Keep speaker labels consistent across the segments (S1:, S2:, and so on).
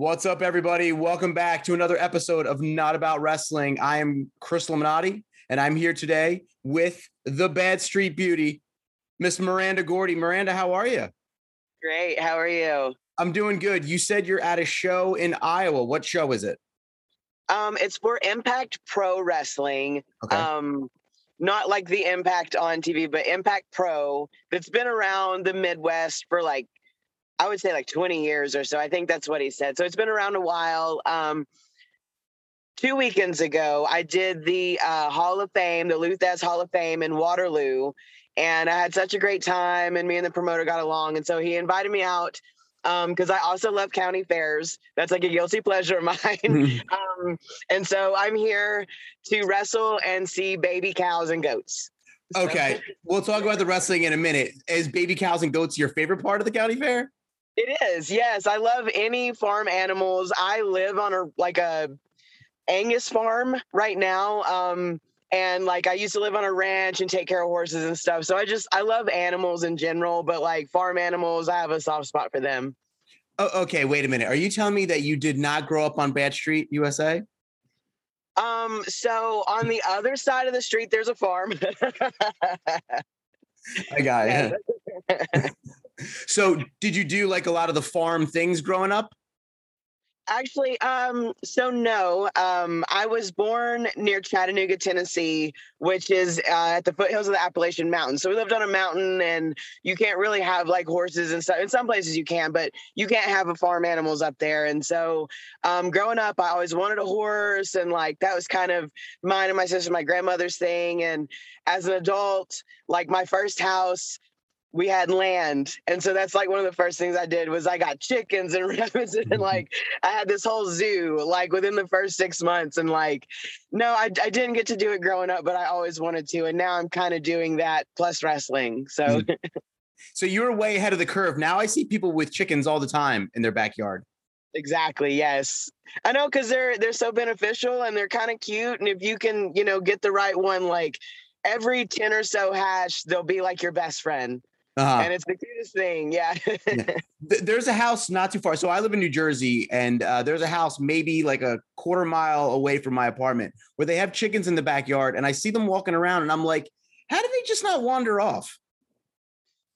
S1: What's up, everybody? Welcome back to another episode of Not About Wrestling. I am Chris Laminati, and I'm here today with the Bad Street Beauty, Miss Miranda Gordy. Miranda, how are you?
S2: Great. How are you?
S1: I'm doing good. You said you're at a show in Iowa. What show is it?
S2: Um, it's for Impact Pro Wrestling.
S1: Okay.
S2: Um, not like the Impact on TV, but Impact Pro that's been around the Midwest for like, I would say like 20 years or so. I think that's what he said. So it's been around a while. Um, two weekends ago, I did the uh, Hall of Fame, the Lou Thesz Hall of Fame in Waterloo, and I had such a great time. And me and the promoter got along, and so he invited me out because I also love county fairs. That's like a guilty pleasure of mine. um, and so I'm here to wrestle and see baby cows and goats. So-
S1: Okay. We'll talk about the wrestling in a minute. Is baby cows and goats your favorite part of the county fair?
S2: It is. Yes, I love any farm animals. I live on a like a Angus farm right now. Um and like I used to live on a ranch and take care of horses and stuff. So I just I love animals in general, but like farm animals, I have a soft spot for them.
S1: Oh, okay. Wait a minute. Are you telling me that you did not grow up on Bad Street, USA?
S2: Um so on the other side of the street there's a farm.
S1: I got it. so, did you do like a lot of the farm things growing up?
S2: Actually, um, so no, um, I was born near Chattanooga, Tennessee, which is uh, at the foothills of the Appalachian Mountains. So we lived on a mountain, and you can't really have like horses and stuff. In some places you can, but you can't have a farm animals up there. And so, um, growing up, I always wanted a horse, and like that was kind of mine and my sister, my grandmother's thing. And as an adult, like my first house we had land and so that's like one of the first things i did was i got chickens and rabbits and mm-hmm. like i had this whole zoo like within the first six months and like no i, I didn't get to do it growing up but i always wanted to and now i'm kind of doing that plus wrestling so.
S1: Mm-hmm. So, you're way ahead of the curve. Now I see people with chickens all the time in their backyard.
S2: exactly yes. I know because they're they're so beneficial and they're kind of cute and if you can you know get the right one like every 10 or so hatch they'll be like your best friend
S1: Uh-huh.
S2: and it's the cutest thing yeah
S1: Th- there's a house not too far. So I live in New Jersey, and uh, there's a house maybe like a quarter mile away from my apartment where they have chickens in the backyard, and I see them walking around, and I'm like, how do they just not wander off?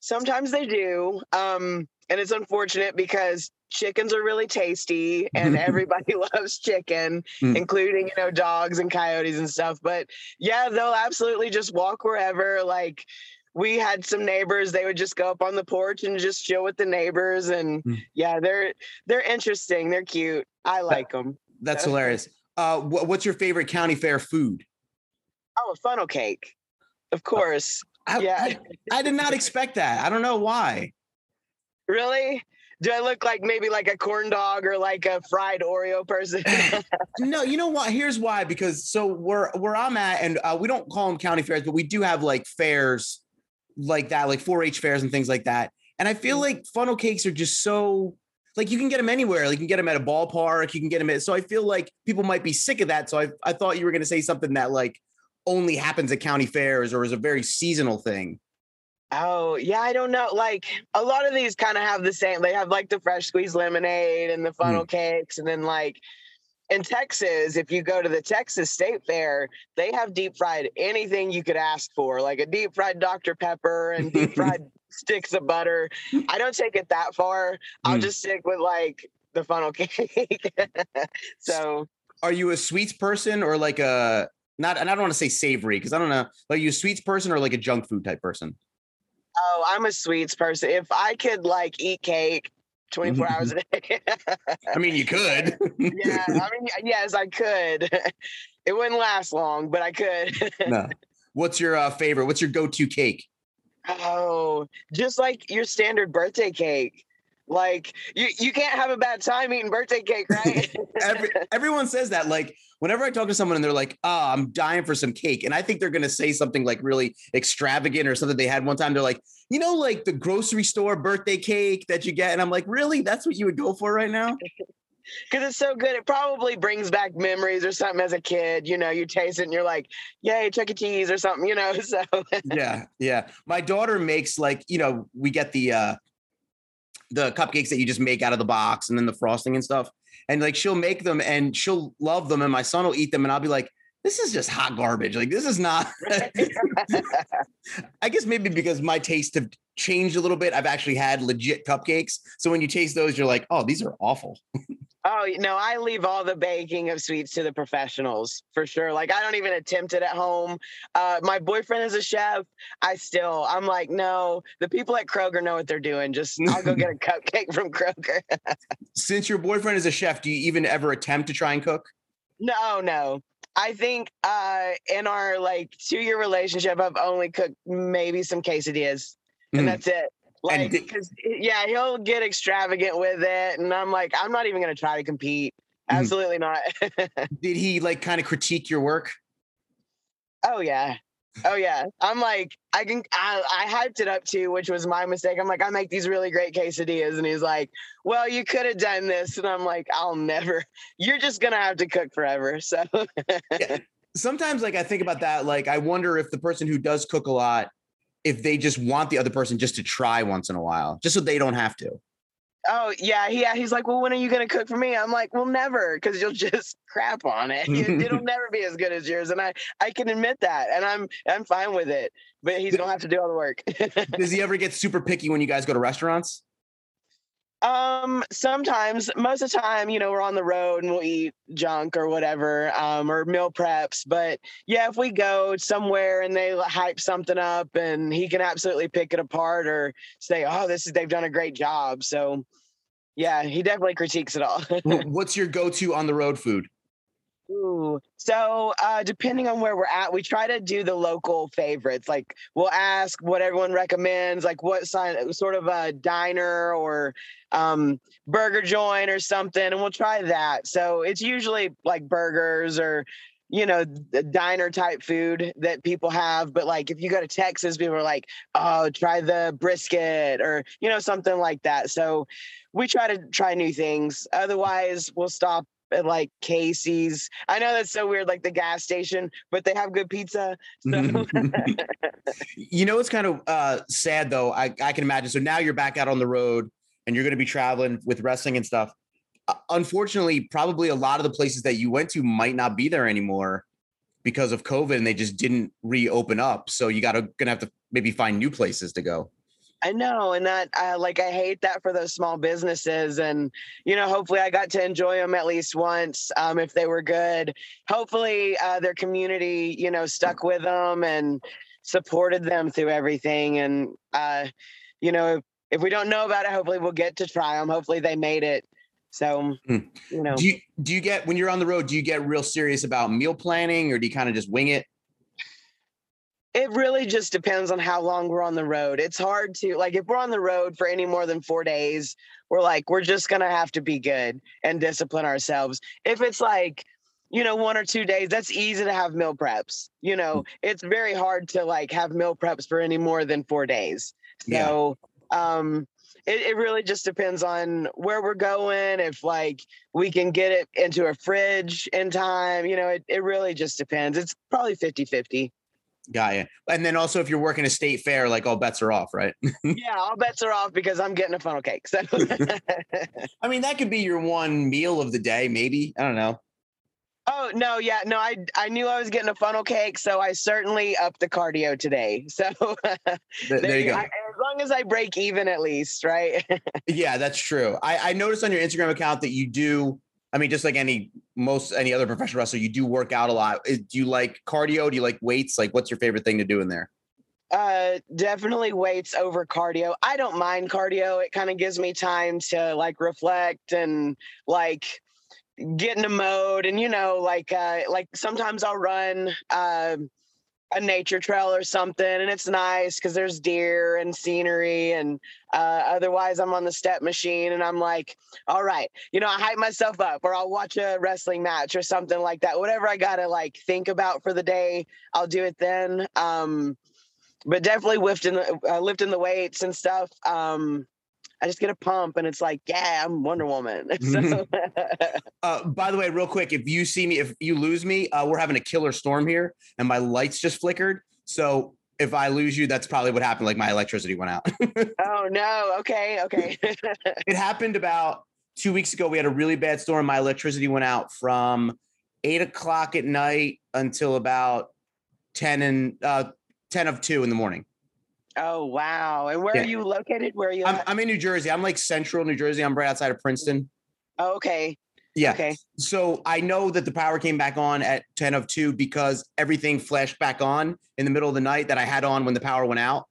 S2: Sometimes they do. Um, and it's unfortunate because chickens are really tasty and everybody loves chicken,
S1: Mm.
S2: including, you know, dogs and coyotes and stuff. But yeah, they'll absolutely just walk wherever. Like we had some neighbors, they would just go up on the porch and just chill with the neighbors. And
S1: Mm.
S2: yeah, they're they're interesting. They're cute. I like them.
S1: That's hilarious. Uh, wh- what's your favorite county fair food?
S2: Oh, a funnel cake. Of course.
S1: I,
S2: Yeah.
S1: I, I did not expect that. I don't know why.
S2: Really? Do I look like maybe like a corn dog or like a fried Oreo person?
S1: No, you know what? Here's why. Because so where where I'm at, and uh, we don't call them county fairs, but we do have like fairs like that, like 4-H fairs and things like that. And I feel mm. like funnel cakes are just so like you can get them anywhere. Like you can get them at a ballpark. You can get them at. So I feel like people might be sick of that. So I I thought you were going to say something that like only happens at county fairs or is a very seasonal thing.
S2: Oh, yeah, I don't know. Like a lot of these kind of have the same. They have like the fresh squeezed lemonade and the mm. funnel cakes. And then like in Texas, if you go to the Texas State Fair, they have deep fried anything you could ask for, like a deep fried Dr. Pepper and deep fried sticks of butter. I don't take it that far. I'll
S1: Mm.
S2: just stick with like the funnel cake. so
S1: Are you a sweets person or like a not? And I don't want to say savory because I don't know. Are you a sweets person or like a junk food type person?
S2: Oh, I'm a sweets person. If I could like eat cake 24 hours a day.
S1: I mean, you could.
S2: yeah, I mean, yes, I could. It wouldn't last long, but I could.
S1: no. What's your uh, favorite? What's your go-to cake?
S2: oh, just like your standard birthday cake. Like you, you can't have a bad time eating birthday cake, right?
S1: Every, everyone says that. Like whenever I talk to someone and they're like, "Oh, I'm dying for some cake," and I think they're gonna say something like really extravagant or something they had one time. They're like, you know, like the grocery store birthday cake that you get, and I'm like, really? That's what you would go for right now?
S2: Because it's so good. It probably brings back memories or something as a kid. You know, you taste it and you're like, yay, Chuck E. Cheese or something, you know? So
S1: yeah, yeah. My daughter makes like, you know, we get the uh the cupcakes that you just make out of the box and then the frosting and stuff. And like she'll make them and she'll love them, and my son will eat them, and I'll be like, this is just hot garbage. Like this is not. I guess maybe because my tastes have changed a little bit. I've actually had legit cupcakes, so when you taste those, you're like, oh, these are awful.
S2: Oh no, I leave all the baking of sweets to the professionals for sure. Like I don't even attempt it at home. Uh, my boyfriend is a chef. I still, I'm like, no, the people at Kroger know what they're doing. Just I'll go get a cupcake from Kroger.
S1: Since your boyfriend is a chef, do you even ever attempt to try and cook?
S2: No, no. I think uh, in our like two year relationship, I've only cooked maybe some quesadillas, and mm. that's it. Like, because yeah, he'll get extravagant with it, and I'm like, I'm not even gonna try to compete. Mm-hmm. Absolutely not.
S1: Did he like kind of critique your work?
S2: Oh yeah, oh yeah. I'm like, I can, I, I hyped it up too, which was my mistake. I'm like, I make these really great quesadillas, and he's like, Well, you could have done this, and I'm like, I'll never. You're just gonna have to cook forever. So.
S1: yeah. Sometimes, like I think about that, like I wonder if the person who does cook a lot if they just want the other person just to try once in a while, just so they don't have to.
S2: Oh yeah, yeah. He's like, well, when are you gonna cook for me? I'm like, well, never, because you'll just crap on it. It'll never be as good as yours, and I I can admit that, and I'm I'm fine with it. But he's gonna have to do all the work.
S1: Does he ever get super picky when you guys go to restaurants?
S2: Um, sometimes, most of the time, you know, we're on the road and we'll eat junk or whatever, um, or meal preps. But yeah, if we go somewhere and they hype something up and he can absolutely pick it apart or say, oh, this is, they've done a great job. So yeah, he definitely critiques it all.
S1: What's your go to on the road food?
S2: Ooh. So uh, depending on where we're at, we try to do the local favorites. Like we'll ask what everyone recommends, like what sign, sort of a diner or um, burger joint or something, and we'll try that. So it's usually like burgers or you know diner type food that people have but like if you go to texas people are like oh try the brisket or you know something like that so we try to try new things otherwise we'll stop at like Casey's. I know that's so weird, like the gas station, but they have good pizza. So.
S1: you know, it's kind of uh, sad though. I, I can imagine. So now you're back out on the road and you're going to be traveling with wrestling and stuff. Uh, unfortunately, probably a lot of the places that you went to might not be there anymore because of COVID and they just didn't reopen up. So you got to gonna have to maybe find new places to go.
S2: I know, and that uh, like I hate that for those small businesses, and you know, hopefully I got to enjoy them at least once um, if they were good. Hopefully uh, their community, you know, stuck with them and supported them through everything. And uh, you know, if, if we don't know about it, hopefully we'll get to try them. Hopefully they made it. So, mm. you know,
S1: do you do you get when you're on the road? Do you get real serious about meal planning, or do you kind of just wing it?
S2: It really just depends on how long we're on the road. It's hard to like if we're on the road for any more than 4 days, we're like we're just going to have to be good and discipline ourselves. If it's like you know, one or two days, that's easy to have meal preps. You know, mm. it's very hard to like have meal preps for any more than four days. So, yeah. um, it, it really just depends on where we're going. If like we can get it into a fridge in time, you know, it, it really just depends. It's probably 50 50.
S1: Got you. And then also, if you're working a state fair, like all bets are off, right?
S2: yeah, all bets are off because I'm getting a funnel cake. So,
S1: I mean, that could be your one meal of the day, maybe. I don't know.
S2: Oh no, yeah, no, I I knew I was getting a funnel cake, so I certainly upped the cardio today. So
S1: there, there, you go. I,
S2: as long as I break even, at least, right?
S1: yeah, that's true. I, I noticed on your Instagram account that you do I mean, just like any most any other professional wrestler, you do work out a lot. Do you like cardio? Do you like weights? Like, what's your favorite thing to do in there?
S2: Uh, definitely weights over cardio. I don't mind cardio. It kind of gives me time to like reflect and like get in a mode. And you know, like uh, like sometimes I'll run. Uh, a nature trail or something and it's nice because there's deer and scenery and uh, otherwise i'm on the step machine and i'm like all right you know i hype myself up or i'll watch a wrestling match or something like that whatever i gotta like think about for the day i'll do it then um, but definitely lifting the uh, lifting the weights and stuff um, I just get a pump and it's like, yeah, I'm Wonder Woman. So.
S1: uh, by the way, real quick, if you see me, if you lose me, uh, we're having a killer storm here and my lights just flickered. So if I lose you, that's probably what happened. Like my electricity went out.
S2: oh no. Okay. Okay.
S1: it happened about two weeks ago. We had a really bad storm. My electricity went out from eight o'clock at night until about 10 and uh 10 of two in the morning.
S2: Oh wow! And where yeah. are you located? Where are you?
S1: I'm, I'm, in New Jersey. I'm like central New Jersey. I'm right outside of Princeton.
S2: Oh, okay.
S1: Yeah. Okay. So I know that the power came back on at 10 of 2 because everything flashed back on in the middle of the night that I had on when the power went out.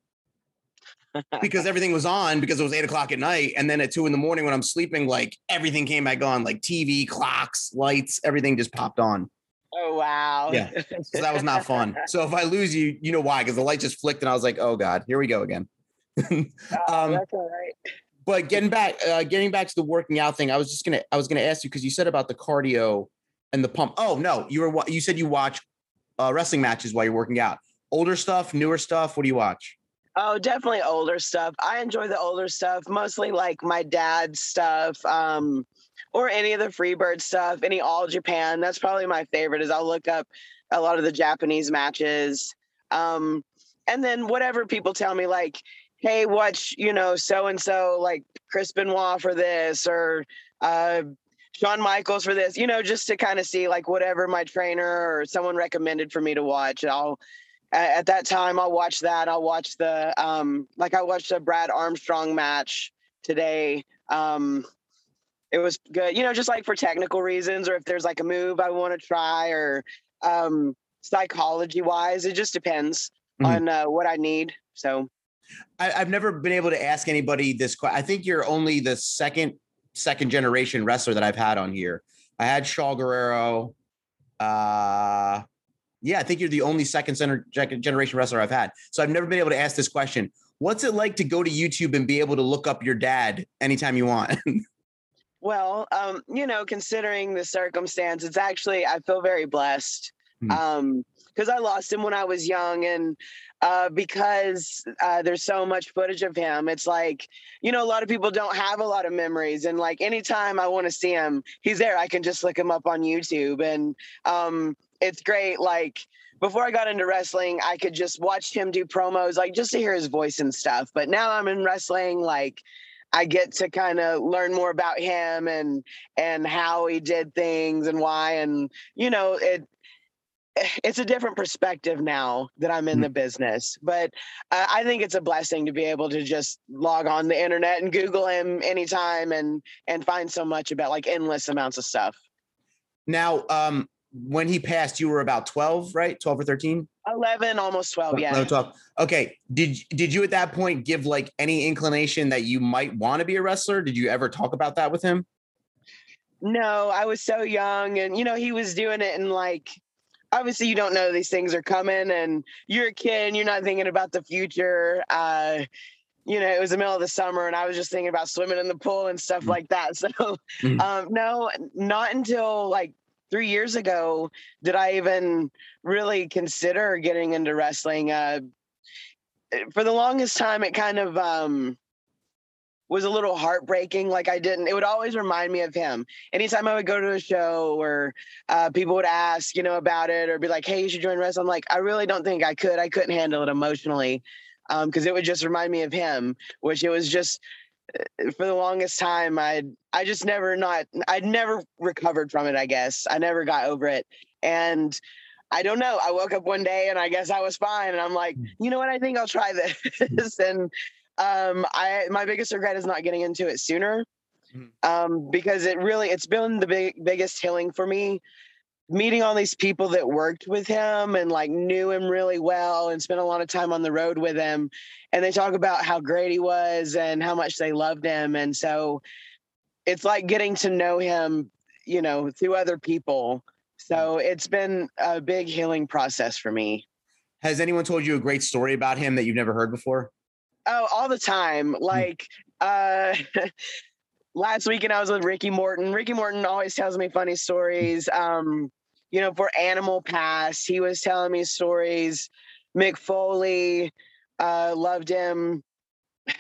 S1: because everything was on because it was eight o'clock at night. And then at two in the morning when I'm sleeping, like everything came back on, like TV, clocks, lights, everything just popped on.
S2: Oh wow.
S1: Yeah. So that was not fun. So if I lose you, you know why? Because the light just flicked and I was like, oh God, here we go again.
S2: oh, um, that's all right.
S1: But getting back, uh, getting back to the working out thing, I was just gonna, I was gonna ask you because you said about the cardio and the pump. Oh no, you were, you said you watch uh, wrestling matches while you're working out. Older stuff, newer stuff. What do you watch?
S2: Oh, definitely older stuff. I enjoy the older stuff, mostly like my dad's stuff. Um, or any of the Freebird stuff, any All Japan. That's probably my favorite. Is I'll look up a lot of the Japanese matches, um, and then whatever people tell me, like, hey, watch, you know, so and so, like Chris Benoit for this, or uh, Shawn Michaels for this, you know, just to kind of see like whatever my trainer or someone recommended for me to watch. I'll at that time I'll watch that. I'll watch the um, like I watched a Brad Armstrong match today. Um, it was good. You know, just like for technical reasons, or if there's like a move I want to try, or um, psychology wise, it just depends mm-hmm. on uh, what I need. So,
S1: I, have never been able to ask anybody this. question. I think you're only the second second generation wrestler that I've had on here. I had Shaul Guerrero. Uh, yeah, I think you're the only second center generation wrestler I've had. So I've never been able to ask this question. What's it like to go to YouTube and be able to look up your dad anytime you want?
S2: Well, um, you know, considering the circumstance, it's actually I feel very blessed. Mm-hmm. Um, because I lost him when I was young, and uh, because uh, there's so much footage of him, it's like you know a lot of people don't have a lot of memories, and like anytime I want to see him, he's there. I can just look him up on YouTube, and um, it's great. Like before I got into wrestling, I could just watch him do promos, like just to hear his voice and stuff. But now I'm in wrestling, like I get to kind of learn more about him and and how he did things and why and you know it it's a different perspective now that I'm in mm-hmm. the business. But uh, I think it's a blessing to be able to just log on the internet and Google him anytime and and find so much about like endless amounts of stuff.
S1: Now, um, when he passed, you were about 12, right? 12 or 13?
S2: 11, almost 12. Yeah. 11, 12.
S1: Okay. Did, did you at that point give like any inclination that you might want to be a wrestler? Did you ever talk about that with him?
S2: No, I was so young and, you know, he was doing it and like, obviously you don't know these things are coming and you're a kid and you're not thinking about the future. Uh, you know, it was the middle of the summer and I was just thinking about swimming in the pool and stuff mm-hmm. like that. So, mm-hmm. um, no, not until like three years ago did I even really consider getting into wrestling. Uh, for the longest time, it kind of um, was a little heartbreaking. Like I didn't, it would always remind me of him. Anytime I would go to a show or uh, people would ask, you know, about it or be like, hey, you should join wrestling. I'm like, I really don't think I could. I couldn't handle it emotionally because um, it would just remind me of him, which it was just for the longest time i i just never not i'd never recovered from it i guess. I never got over it. And i don't know i woke up one day and i guess i was fine and i'm like hmm. you know what? I think i'll try this. And um i my biggest regret is not getting into it sooner hmm. um because it really it's been the big biggest healing for me meeting all these people that worked with him and like knew him really well and spent a lot of time on the road with him and they talk about how great he was and how much they loved him and so it's like getting to know him you know through other people. So it's been a big healing process for me.
S1: Has anyone told you a great story about him that you've never heard before?
S2: Oh all the time. Hmm. like uh last weekend I was with Ricky Morton. Ricky Morton always tells me funny stories. Um, you know, for Animal Pass, he was telling me stories. Mick Foley, uh, loved him.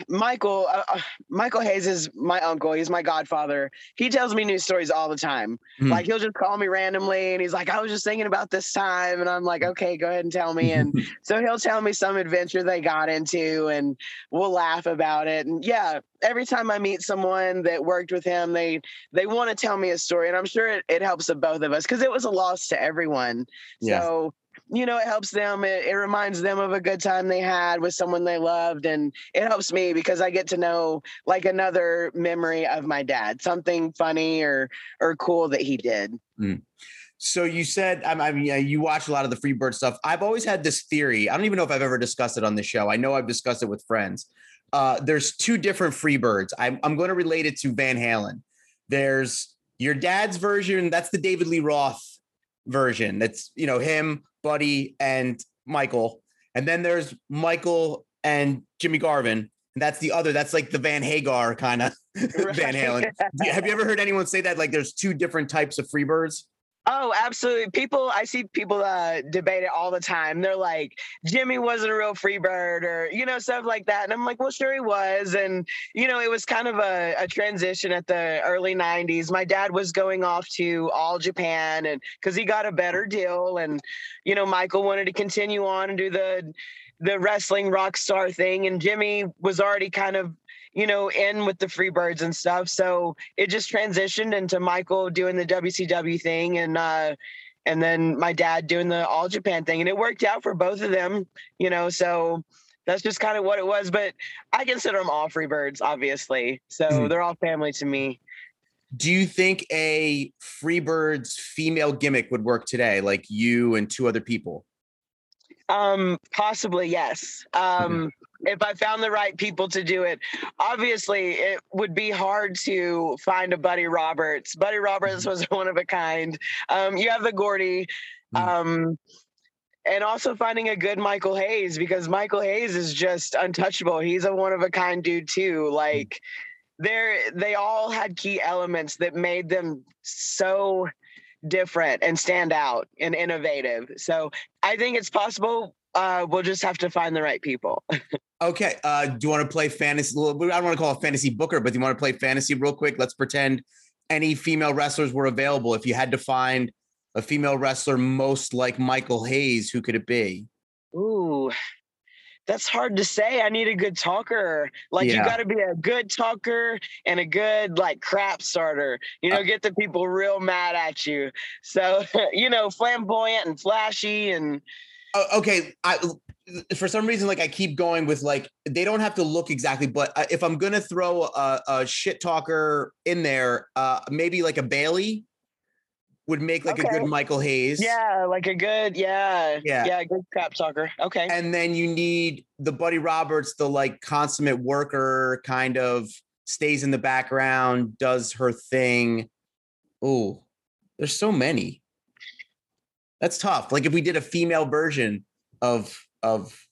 S2: Michael, uh, uh, Michael Hayes is my uncle. He's my godfather. He tells me new stories all the time. Mm. Like he'll just call me randomly and he's like, I was just thinking about this time. And I'm like, okay, go ahead and tell me. And so he'll tell me some adventure they got into and we'll laugh about it. And yeah, every time I meet someone that worked with him, they they want to tell me a story. And I'm sure it, it helps the both of us because it was a loss to everyone. Yeah. So you know, it helps them. It, it, reminds them of a good time they had with someone they loved. And it helps me because I get to know like another memory of my dad, something funny or, or cool that he did. Mm.
S1: So you said, I mean, you watch a lot of the Freebird stuff. I've always had this theory. I don't even know if I've ever discussed it on the show. I know I've discussed it with friends. Uh, there's two different Freebirds. I'm, I'm going to relate it to Van Halen. There's your dad's version. That's the David Lee Roth version. That's, you know, him Buddy, and Michael. And then there's Michael and Jimmy Garvin. And that's the other, that's like the Van Hagar kind of. Van Halen. Have you ever heard anyone say that? Like there's two different types of Freebirds?
S2: Oh, absolutely. People, I see people uh, debate it all the time. They're like, Jimmy wasn't a real Freebird or, you know, stuff like that. And I'm like, well, sure he was. And, you know, it was kind of a, a transition at the early 90s. My dad was going off to All Japan and because he got a better deal. And, you know, Michael wanted to continue on and do the, the wrestling rock star thing. And Jimmy was already kind of you know, in with the Freebirds and stuff. So it just transitioned into Michael doing the WCW thing and uh and then my dad doing the all Japan thing. And it worked out for both of them, you know, so that's just kind of what it was. But I consider them all Freebirds, obviously. So mm-hmm. they're all family to me.
S1: Do you think a Freebirds female gimmick would work today, like you and two other people?
S2: Um, possibly yes. Um, if I found the right people to do it. Obviously, it would be hard to find a Buddy Roberts. Buddy Roberts mm-hmm. was one of a kind. Um, you have the Gordy. Mm. Um, and also finding a good Michael Hayes because Michael Hayes is just untouchable. He's a one of a kind dude too. Mm. Like they're they all had key elements that made them so different and stand out and innovative. So I think it's possible uh, we'll just have to find the right people.
S1: okay. Uh, do you want to play fantasy? I don't want to call it fantasy booker, but do you want to play fantasy real quick? Let's pretend any female wrestlers were available. If you had to find a female wrestler most like Michael Hayes, who could it be?
S2: Ooh, that's hard to say. I need a good talker. Like yeah. you got to be a good talker and a good like crap starter. You know, uh, get the people real mad at you. So you know, flamboyant and flashy and
S1: uh, okay, I for some reason like I keep going with like they don't have to look exactly, but uh, if I'm gonna throw a, a shit talker in there, uh, maybe like a Bayley would make like okay. a good Michael Hayes.
S2: Yeah, like a good, yeah, yeah, yeah, good crap talker. Okay.
S1: And then you need the Buddy Roberts, the like consummate worker, kind of stays in the background, does her thing. Oh, there's so many. That's tough. Like if we did a female version of of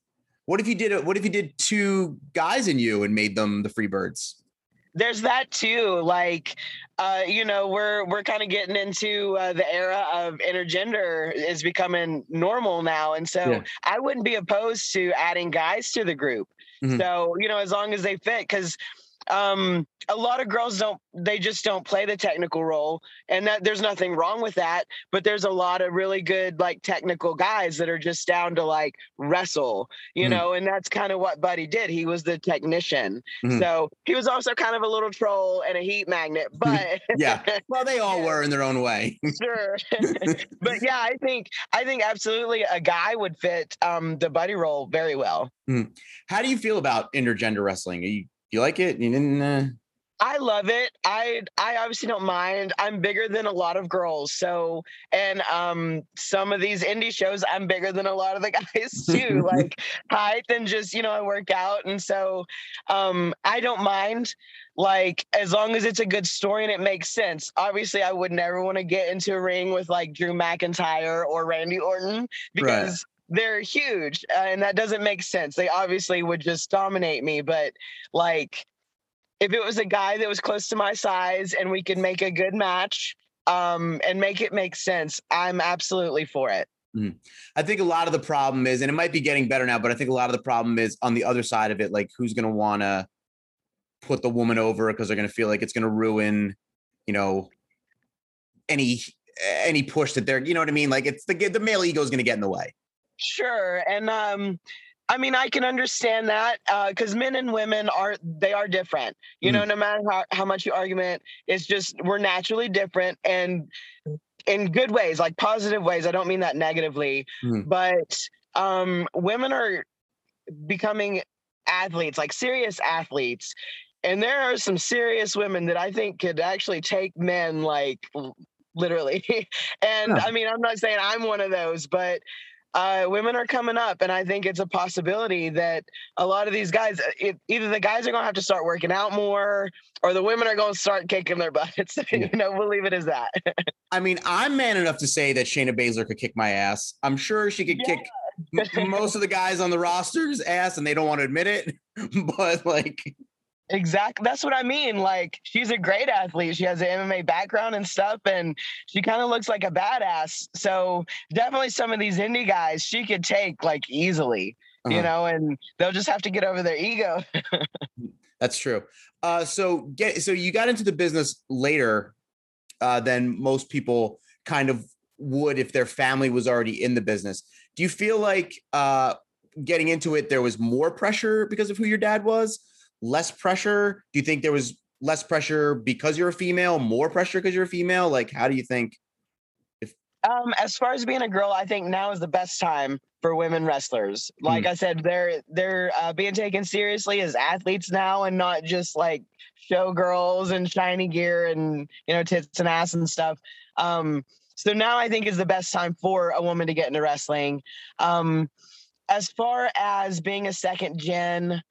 S1: what if you did it? What if you did two guys in you and made them the Freebirds?
S2: There's that too. Like, uh, you know, we're we're kind of getting into uh, the era of intergender is becoming normal now, and so yeah. I wouldn't be opposed to adding guys to the group. Mm-hmm. So you know, as long as they fit, because um, a lot of girls don't they just don't play the technical role and that there's nothing wrong with that but there's a lot of really good like technical guys that are just down to like wrestle you mm. know and that's kind of what buddy did he was the technician. Mm so he was also kind of a little troll and a heat magnet but
S1: yeah well they all were in their own way.
S2: Sure. But yeah i think i think absolutely a guy would fit um the buddy role very well.
S1: Mm. How do you feel about intergender wrestling? Are you you like it? You didn't. Uh...
S2: I love it. I I obviously don't mind. I'm bigger than a lot of girls. So and um some of these indie shows I'm bigger than a lot of the guys too. like height and just, you know, I work out. And so um I don't mind like as long as it's a good story and it makes sense. Obviously I would never want to get into a ring with like Drew McIntyre or Randy Orton because they're huge uh, and that doesn't make sense they obviously would just dominate me but like if it was a guy that was close to my size and we could make a good match um and make it make sense i'm absolutely for it
S1: Mm. I think a lot of the problem is, and it might be getting better now, but I think a lot of the problem is on the other side of it, like who's going to want to put the woman over because they're going to feel like it's going to ruin, you know, any any push that they're, you know what I mean? Like it's the the male ego is going to get in the way.
S2: Sure, and um, I mean, I can understand that because uh, men and women are they are different. You mm. know, no matter how, how much you argument, it's just we're naturally different and in good ways, like positive ways. I don't mean that negatively, mm. but um, women are becoming athletes, like serious athletes. And there are some serious women that I think could actually take men like literally. and yeah. I mean, I'm not saying I'm one of those, but uh, women are coming up, and I think it's a possibility that a lot of these guys, uh, it, either the guys are going to have to start working out more, or the women are going to start kicking their butts. you know, we'll leave it as that.
S1: I mean, I'm man enough to say that Shayna Baszler could kick my ass. I'm sure she could yeah. kick most of the guys on the roster's ass, and they don't want to admit it. but like,
S2: Exactly. That's what I mean. Like she's a great athlete. She has an MMA background and stuff, and she kind of looks like a badass. So definitely some of these indie guys she could take like easily, uh-huh. you know, and they'll just have to get over their ego.
S1: That's true. Uh, so get so you got into the business later uh, than most people kind of would if their family was already in the business. Do you feel like uh, getting into it there was more pressure because of who your dad was? Less pressure? Do you think there was less pressure because you're a female, more pressure because you're a female? Like, how do you think?
S2: If um, as far as being a girl, I think now is the best time for women wrestlers. Like mm. I said, they're they're uh, being taken seriously as athletes now, and not just like showgirls and shiny gear and you know tits and ass and stuff. Um, so now I think is the best time for a woman to get into wrestling. Um, as far as being a second gen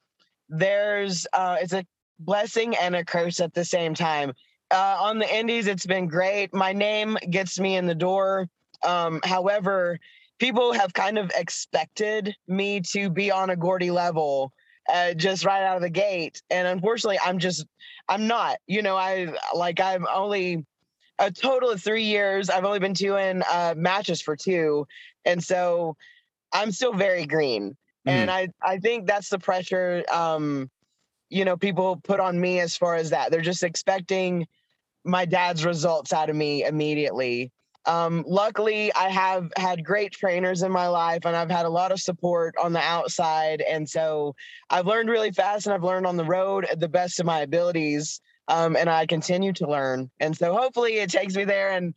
S2: there's uh, it's a blessing and a curse at the same time. Uh, on the indies, it's been great. My name gets me in the door. Um, however, people have kind of expected me to be on a Gordy level uh, just right out of the gate, and unfortunately, I'm just I'm not. You know, I like I'm only a total of three years. I've only been doing uh, matches for two, and so I'm still very green. And mm. I, I think that's the pressure um, you know, people put on me as far as that. They're just expecting my dad's results out of me immediately. Um, luckily, I have had great trainers in my life and I've had a lot of support on the outside. And so I've learned really fast and I've learned on the road at the best of my abilities. Um, and I continue to learn. And so hopefully it takes me there. And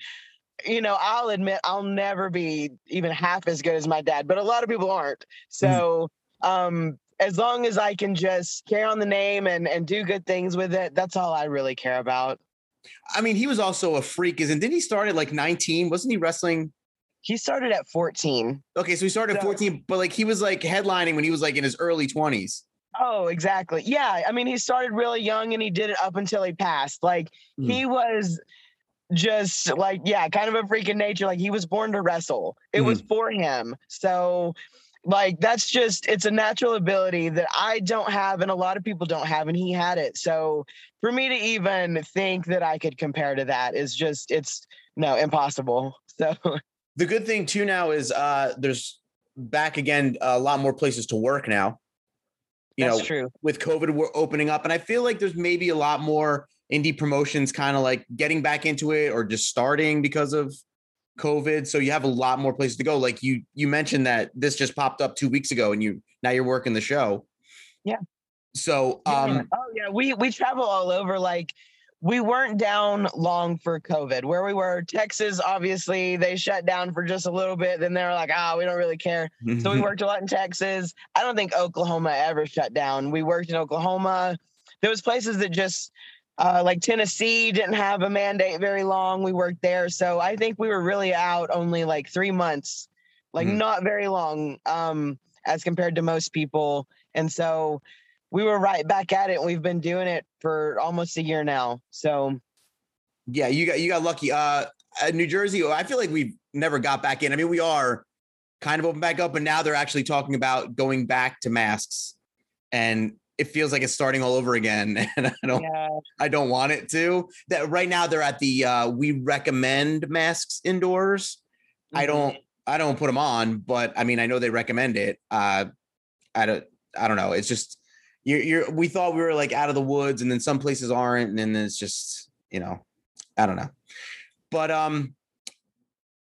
S2: you know, I'll admit I'll never be even half as good as my dad, but a lot of people aren't. Mm. So, um, as long as I can just carry on the name and and do good things with it, that's all I really care about.
S1: I mean, he was also a freak, isn't? Didn't he start at like 19? Wasn't he wrestling?
S2: He started at 14.
S1: Okay, so he started so, at 14, but like he was like headlining when he was like in his early 20s.
S2: Oh, exactly. Yeah. I mean, he started really young and he did it up until he passed. Like mm. he was just like yeah kind of a freaking nature like he was born to wrestle it mm-hmm. was for him so like that's just it's a natural ability that i don't have and a lot of people don't have and he had it so for me to even think that i could compare to that is just it's no impossible so
S1: the good thing too now is uh there's back again a lot more places to work now you
S2: That's
S1: know
S2: true.
S1: with covid we're opening up and i feel like there's maybe a lot more indie promotions kind of like getting back into it or just starting because of COVID. So you have a lot more places to go. Like you you mentioned that this just popped up two weeks ago and you now you're working the show.
S2: Yeah.
S1: So um
S2: yeah. oh yeah, we we travel all over like we weren't down long for COVID. Where we were, Texas, obviously, they shut down for just a little bit. Then they were like, ah, oh, we don't really care. so we worked a lot in Texas. I don't think Oklahoma ever shut down. We worked in Oklahoma. There was places that just uh, like Tennessee didn't have a mandate very long. We worked there. So I think we were really out only like three months, like mm. not very long um, as compared to most people. And so we were right back at it. And we've been doing it for almost a year now. So
S1: yeah, you got you got lucky. Uh, New Jersey, I feel like we've never got back in. I mean, we are kind of open back up, but now they're actually talking about going back to masks. And it feels like it's starting all over again and i don't yeah. i don't want it to that right now they're at the uh we recommend masks indoors mm-hmm. i don't I don't put them on, but I mean, I know they recommend it. Uh, I don't, I don't know. It's just you're, you're. We thought we were like out of the woods, and then some places aren't, and then it's just you know, I don't know. But um,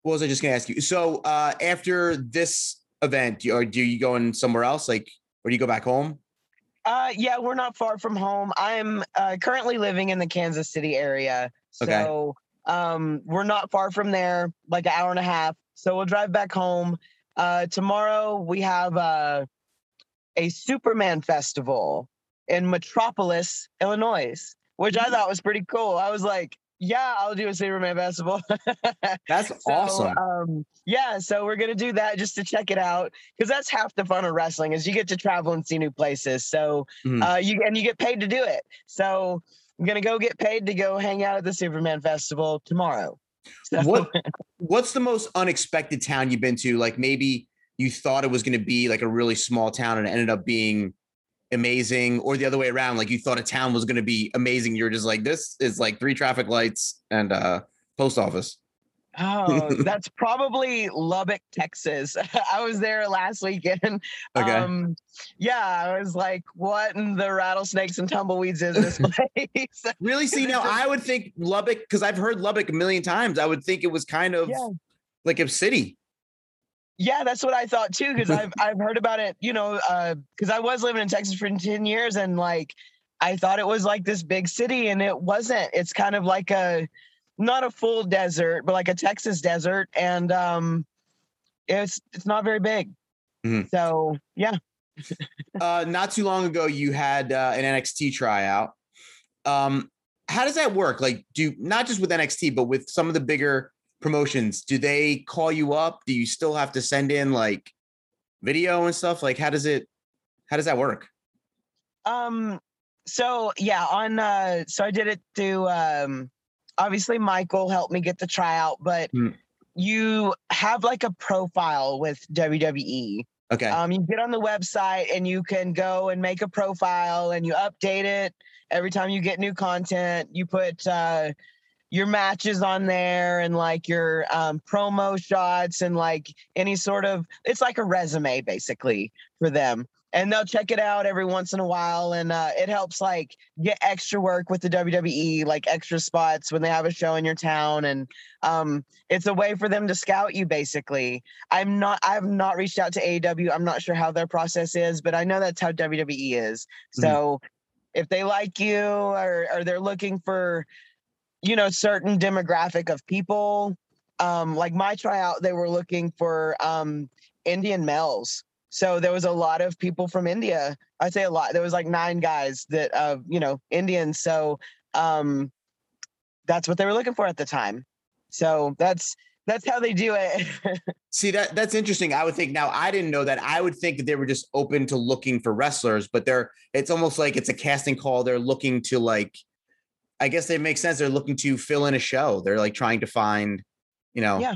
S1: what was I just gonna ask you? So uh, after this event, do you, or do you going somewhere else? Like, or do you go back home?
S2: Uh, yeah, we're not far from home. I'm uh, currently living in the Kansas City area, so
S1: Okay.
S2: um, we're not far from there, like an hour and a half. So we'll drive back home. Uh, tomorrow we have uh, a Superman festival in Metropolis, Illinois, which I thought was pretty cool. I was like, yeah, I'll do a Superman festival.
S1: That's
S2: So,
S1: awesome.
S2: Um, yeah, so we're gonna do that just to check it out because that's half the fun of wrestling is you get to travel and see new places. So
S1: Mhm.
S2: uh, you and you get paid to do it. So I'm gonna go get paid to go hang out at the Superman festival tomorrow. So,
S1: What What's the most unexpected town you've been to? Like maybe you thought it was going to be like a really small town and it ended up being amazing, or the other way around. Like you thought a town was going to be amazing. You're just like, this is like three traffic lights and uh post office.
S2: Oh, that's probably Lubbock, Texas. I was there last weekend.
S1: Okay.
S2: Um, yeah, I was like, what in the rattlesnakes and tumbleweeds is this place?
S1: really? See, now I would think Lubbock because I've heard Lubbock a million times. I would think it was kind of
S2: Yeah.
S1: like a city.
S2: Yeah, that's what I thought too, because I've I've heard about it, you know, because I was living in Texas for 10 years and like I thought it was like this big city and it wasn't. It's kind of like a not a full desert, but like a Texas desert. And um it's it's not very big.
S1: Mhm.
S2: So yeah.
S1: uh, not too long ago, you had uh, an NXT tryout. Um, how does that work? Like, do not just with NXT, but with some of the bigger promotions, do they call you up? Do you still have to send in like video and stuff? Like, how does it? How does that work?
S2: Um so yeah, on uh so I did it through um obviously Michael helped me get the tryout, but
S1: Mm.
S2: you have like a profile with WWE.
S1: Okay.
S2: Um, you get on the website and you can go and make a profile and you update it every time you get new content. You put uh, your matches on there and like your um, promo shots and like any sort of it's like a resume basically for them. And they'll check it out every once in a while, and uh, it helps like get extra work with the WWE, like extra spots when they have a show in your town, and um, it's a way for them to scout you basically. I'm not I've not reached out to AEW. I'm not sure how their process is, but I know that's how WWE is.
S1: Mhm.
S2: So if they like you or or they're looking for you know certain demographic of people, um like my tryout they were looking for um Indian males. So there was a lot of people from India. I'd say a lot. There was like nine guys that uh you know Indians. So um that's what they were looking for at the time. So that's that's how they do it.
S1: See that that's interesting. I would think now I didn't know that. I would think that they were just open to looking for wrestlers, but they're it's almost like it's a casting call. They're looking to like I guess they make sense. They're looking to fill in a show. They're like trying to find, you know.
S2: Yeah.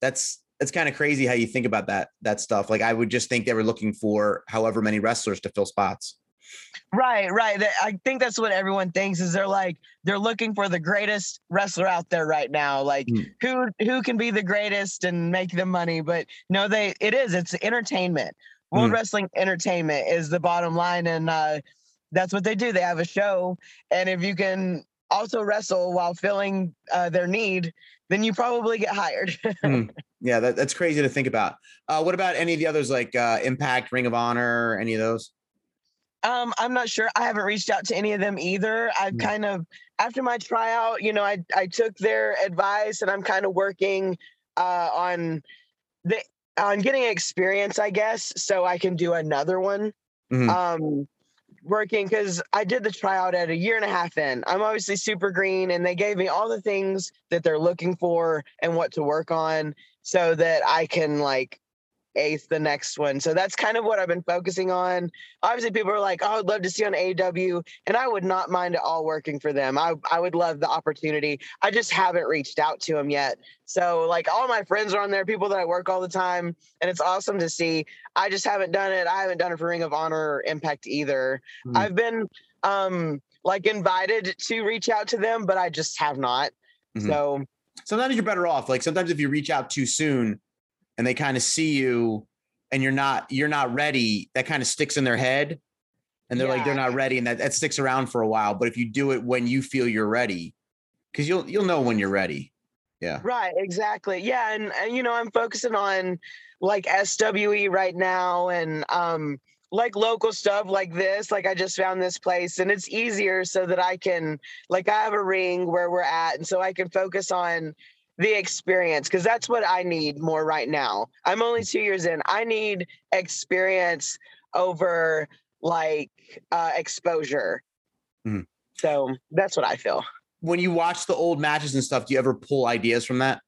S1: That's that's kind of crazy how you think about that that stuff. Like I would just think they were looking for however many wrestlers to fill spots.
S2: Right, right. I think that's what everyone thinks is they're like they're looking for the greatest wrestler out there right now. Like
S1: Mm.
S2: who who can be the greatest and make the money. But no, they it is, it's entertainment. World
S1: Mm.
S2: Wrestling Entertainment is the bottom line. And uh that's what they do. They have a show. And if you can also wrestle while filling uh, their need, then you probably get hired.
S1: Yeah, that, that's crazy to think about. Uh, what about any of the others like uh, Impact, Ring of Honor, any of those?
S2: Um, I'm not sure. I haven't reached out to any of them either. I've
S1: Mm.
S2: kind of after my tryout, you know, I I took their advice and I'm kind of working uh on the on getting experience, I guess, so I can do another one.
S1: Mhm.
S2: Um working because I did the tryout at a year and a half in. I'm obviously super green and they gave me all the things that they're looking for and what to work on so that I can like ace the next one. So that's kind of what I've been focusing on. Obviously, people are like, oh, I'd love to see on AEW, and I would not mind it all working for them. I, I would love the opportunity. I just haven't reached out to them yet. So, like, all my friends are on there, people that I work all the time, and it's awesome to see. I just haven't done it. I haven't done it for Ring of Honor or Impact either.
S1: Hmm.
S2: I've been um like invited to reach out to them, but I just have not.
S1: Mhm.
S2: So
S1: sometimes you're better off. Like sometimes if you reach out too soon and they kind of see you and you're not you're not ready, that kind of sticks in their head. And they're like, they're not ready. And that, that sticks around for a while. But if you do it when you feel you're ready, because you'll you'll know when you're ready. Yeah.
S2: Right, exactly. Yeah, and, and you know, I'm focusing on like SWE right now and um like local stuff like this. Like I just found this place and it's easier so that I can like I have a ring where we're at and so I can focus on the experience because that's what I need more right now. I'm only 2 years in. I need experience over like uh exposure.
S1: Mhm.
S2: So that's what I feel.
S1: When you watch the old matches and stuff, do you ever pull ideas from that?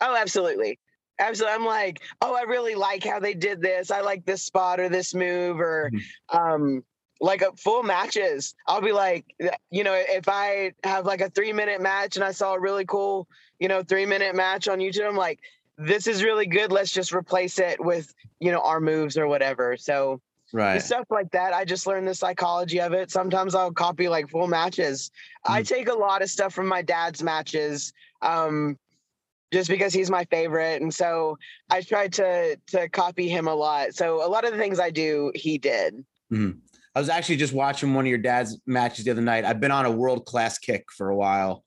S2: Oh, absolutely. Absolutely. I'm like, oh, I really like how they did this. I like this spot or this move or um like a full matches. I'll be like, you know, if I have like a three minute match and I saw a really cool, you know, three minute match on YouTube, I'm like, this is really good. Let's just replace it with, you know, our moves or whatever. So
S1: Right.
S2: stuff like that. I just learned the psychology of it. Sometimes I'll copy like full matches. I
S1: Mm.
S2: take a lot of stuff from my dad's matches. Um, just because he's my favorite. And so I tried to to copy him a lot. So a lot of the things I do, he did.
S1: I was actually just watching one of your dad's matches the other night. I've been on a world class kick for a while.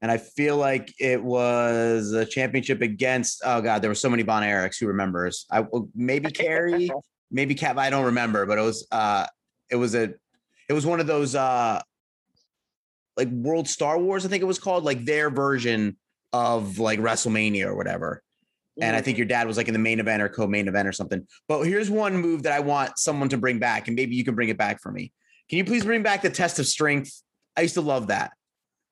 S1: And I feel like it was a championship against, oh God, there were so many Von Erichs. Who remembers? I maybe Kerry, maybe Cap. I don't remember, but it was uh it was a it was one of those uh like World Star Wars, I think it was called, like their version of like WrestleMania or whatever. And I think mm-hmm. your dad was like in the main event or co-main event or something. But here's one move that I want someone to bring back, and maybe you can bring it back for me. Can you please bring back the test of strength? I used to love that.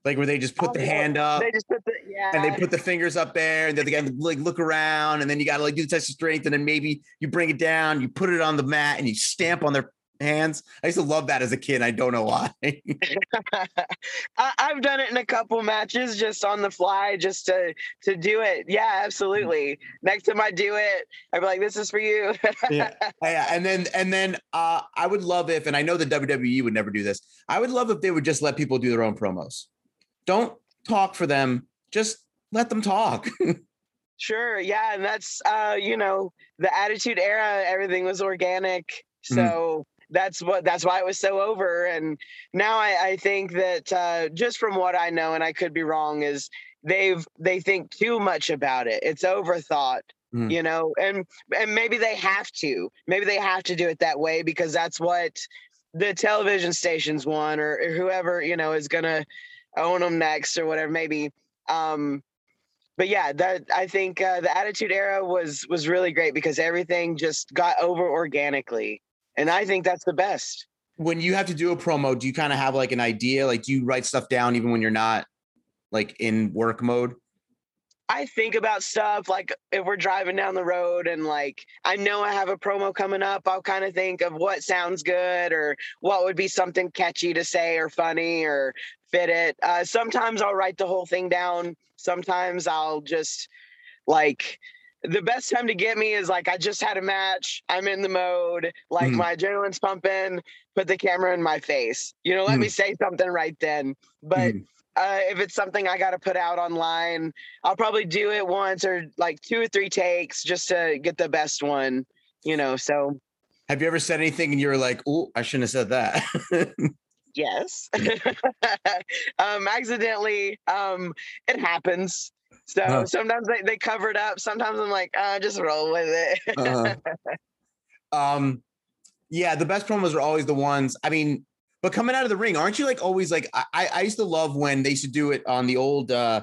S1: Like where they just put
S2: Oh,
S1: the
S2: yeah.
S1: hand up
S2: they just put the yeah.
S1: and they put the fingers up there, and then they got to like look around, and then you got to like do the test of strength, and then maybe you bring it down, you put it on the mat, and you stamp on their hands. I used to love that as a kid. I don't know why.
S2: I, I've done it in a couple matches just on the fly, just to to do it. Yeah, absolutely. Next time I do it, I'd be like, "This is for you."
S1: Yeah. yeah, and then and then uh, I would love if, and I know the WWE would never do this. I would love if they would just let people do their own promos. Don't talk for them. Just let them talk.
S2: Sure. Yeah. And that's, uh, you know, the attitude era, everything was organic.
S1: Mhm.
S2: So that's what, that's why it was so over. And now I, I think that, uh, just from what I know, and I could be wrong, is they've, they think too much about it. It's overthought.
S1: Mhm.
S2: You know, and and maybe they have to. Maybe they have to do it that way because that's what the television stations want, or, or whoever you know is gonna own them next, or whatever. Maybe um but yeah that i think uh, the attitude era was was really great because everything just got over organically and i think that's the best
S1: when you have to do a promo, do you kind of have like an idea? Like, do you write stuff down even when you're not like in work mode?
S2: i think about stuff like if we're driving down the road and like i know i have a promo coming up i'll kind of think of what sounds good or what would be something catchy to say or funny or fit it uh, sometimes i'll write the whole thing down sometimes i'll just like the best time to get me is like I just had a match. I'm in the mode. Like
S1: Mhm.
S2: my adrenaline's pumping. Put the camera in my face. You know, let me say something right then. But
S1: Mhm.
S2: uh, if it's something I got to put out online, I'll probably do it once or like two or three takes just to get the best one. You know, so
S1: Have you ever said anything and you're like, "Oh, I shouldn't have said that"?
S2: yes, um, accidentally, um, it happens. So
S1: Huh.
S2: sometimes they, they cover it up. Sometimes I'm like, uh, just roll with it.
S1: Uh-huh. um, yeah, the best promos are always the ones. I mean, but coming out of the ring, aren't you like always like? I I- used to love when they used to do it on the old uh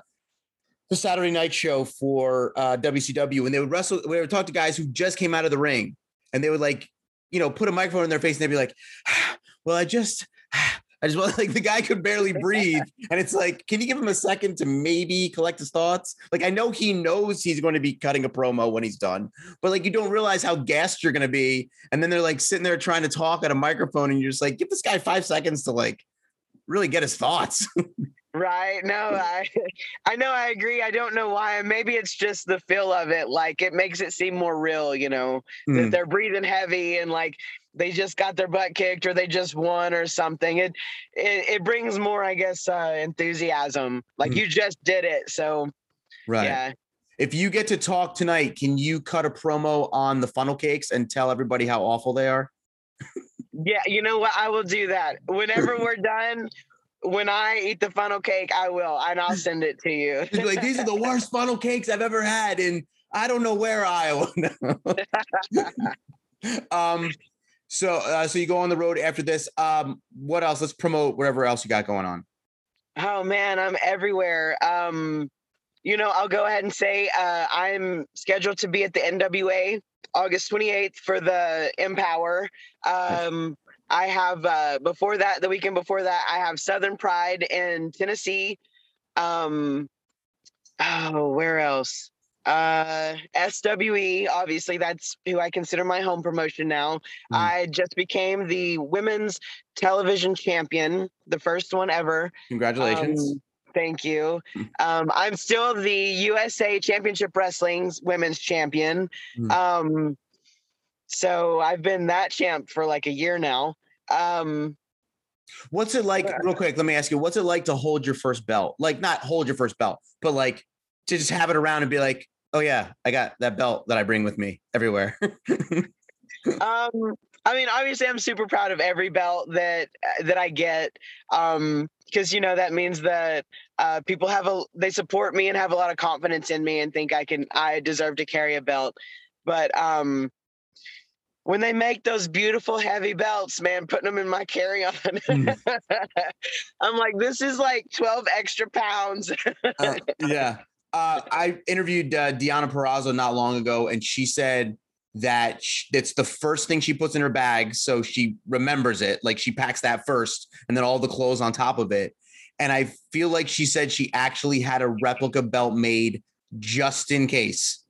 S1: the Saturday night show for uh WCW when they would wrestle. We would talk to guys who just came out of the ring, and they would like, you know, put a microphone in their face, and they'd be like, "Well, I just." I just want like the guy could barely breathe. And it's like, can you give him a second to maybe collect his thoughts? Like, I know he knows he's going to be cutting a promo when he's done, but like, you don't realize how gassed you're going to be. And then they're like sitting there trying to talk at a microphone, and you're just like, give this guy five seconds to like really get his thoughts.
S2: Right. No, I I know I agree. I don't know why. Maybe it's just the feel of it. Like it makes it seem more real, you know, that
S1: Mm.
S2: they're breathing heavy and like they just got their butt kicked or they just won or something. It it, it brings more, I guess, uh enthusiasm. Like
S1: Mm.
S2: you just did it. So
S1: right.
S2: yeah.
S1: If you get to talk tonight, can you cut a promo on the funnel cakes and tell everybody how awful they are?
S2: Yeah, you know what? I will do that. Whenever we're done, when I eat the funnel cake, I will, and I'll send it to you.
S1: like these are the worst funnel cakes I've ever had and I don't know where Iowa. um, so uh, so you go on the road after this. Um, what else? Let's promote whatever else you got going on.
S2: Oh man, I'm everywhere. Um, you know, I'll go ahead and say uh, I'm scheduled to be at the NWA August 28th for the EmPowerrr. Um, I have uh, before that, the weekend before that, I have Southern Pride in Tennessee. Um, oh, where else? Uh, SWE, obviously, that's who I consider my home promotion now. Mm. I just became the women's television champion, the first one ever.
S1: Congratulations.
S2: Um, Thank you. Hmm. Um, I'm still the USA Championship Wrestling's women's champion. Mm. Um, so I've been that champ for like a year now. Um,
S1: what's it like, real quick? Let me ask you, what's it like to hold your first belt? Like, not hold your first belt, but like to just have it around and be like, oh, yeah, I got that belt that I bring with me everywhere.
S2: um, I mean, obviously, I'm super proud of every belt that that I get. Um, because you know that means that uh, people have a they support me and have a lot of confidence in me and think I can I deserve to carry a belt. But um, when they make those beautiful heavy belts, man, putting them in my carry on, mm. I'm like, this is like 12 extra pounds.
S1: uh, yeah. Uh, I interviewed uh, Deonna Purrazzo not long ago, and she said that it's the first thing she puts in her bag so she remembers it like she packs that first and then all the clothes on top of it. And i feel like she said she actually had a replica belt made just in case.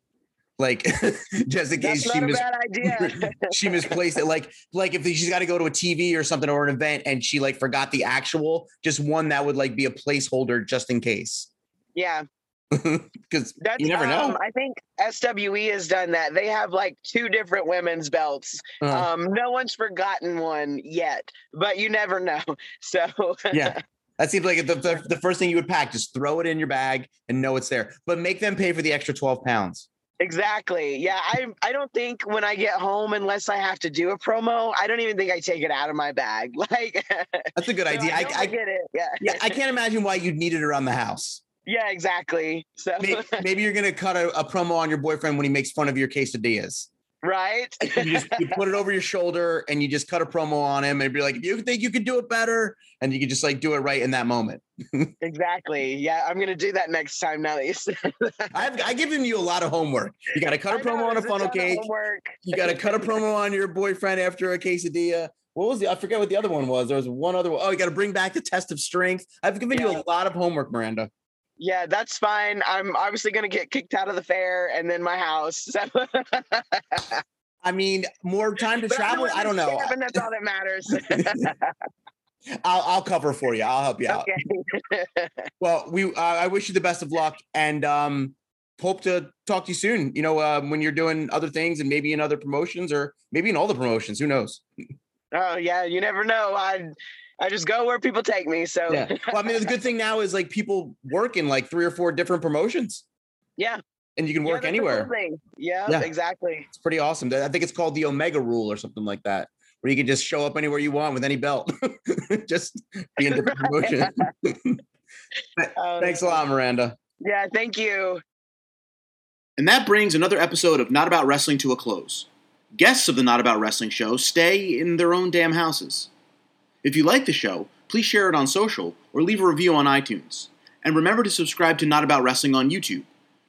S1: Like just in case she, mis- she misplaced it. Like like if she's got to go to a tv or something or an event and she like forgot the actual just one that would like be a placeholder just in case.
S2: Yeah
S1: because you never know. Um,
S2: I think SWE has done that. They have like two different women's belts. Uh-huh. Um, no one's forgotten one yet, but you never know. So
S1: yeah. That seems like the, the, the, first thing you would pack. Just throw it in your bag and know it's there. But make them pay for the extra 12 pounds.
S2: Exactly. Yeah. I I don't think when I get home, unless I have to do a promo, I don't even think I take it out of my bag. Like
S1: that's a good idea. I,
S2: I, I, get it. Yeah.
S1: yeah. I can't imagine why you'd need it around the house.
S2: Yeah, exactly. So
S1: maybe, maybe you're gonna cut a, a, promo on your boyfriend when he makes fun of your quesadillas.
S2: Right.
S1: you, just, you put it over your shoulder and you just cut a promo on him and be like, you think you could do it better, and you can just like do it right in that moment.
S2: exactly. Yeah, I'm gonna do that next time. Now that you said that.
S1: I've, I've given you a lot of homework. You got to cut a promo know, on a funnel cake. You got to cut a promo on your boyfriend after a quesadilla. What was the? I forget what the other one was. There was one other. One. Oh, you got to bring back the test of strength. I've given yeah. you a lot of homework, Miranda
S2: yeah, that's fine. I'm obviously going to get kicked out of the fair and then my house.
S1: I mean, more time to but travel. I don't know.
S2: And that's all that matters.
S1: I'll I'll cover for you. I'll help you out. Okay. well, we uh, I wish you the best of luck and um hope to talk to you soon. You know, um, when you're doing other things and maybe in other promotions or maybe in all the promotions. Who knows?
S2: Oh yeah, you never know. I I just go where people take me. So
S1: yeah. Well, I mean, the good thing now is like people work in like three or four different promotions.
S2: Yeah.
S1: And you can work
S2: yeah,
S1: anywhere.
S2: Cool yeah, yeah, exactly.
S1: It's pretty awesome. I think it's called the Omega Rule or something like that, where you can just show up anywhere you want with any belt, just be in different promotion. um, Thanks a lot, Miranda.
S2: Yeah, thank you.
S3: And that brings another episode of Not About Wrestling to a close. Guests of the Not About Wrestling show stay in their own damn houses. If you like the show, please share it on social or leave a review on iTunes. And remember to subscribe to Not About Wrestling on YouTube.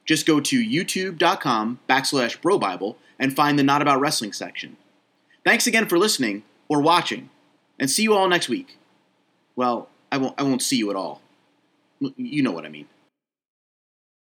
S3: Just go to youtube.com backslash brobible and find the Not About Wrestling section. Thanks again for listening or watching, and see you all next week. Well, I won't, I won't see you at all. You know what I mean.